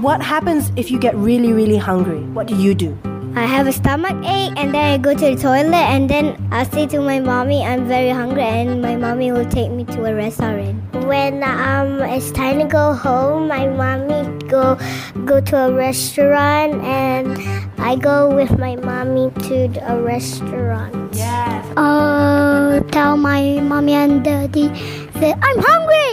What happens if you get really, really hungry? What do you do? I have a stomach ache and then I go to the toilet and then I say to my mommy I'm very hungry and my mommy will take me to a restaurant. When um it's time to go home, my mommy go go to a restaurant and I go with my mommy to a restaurant. Yes. Uh, tell my mommy and daddy that I'm hungry.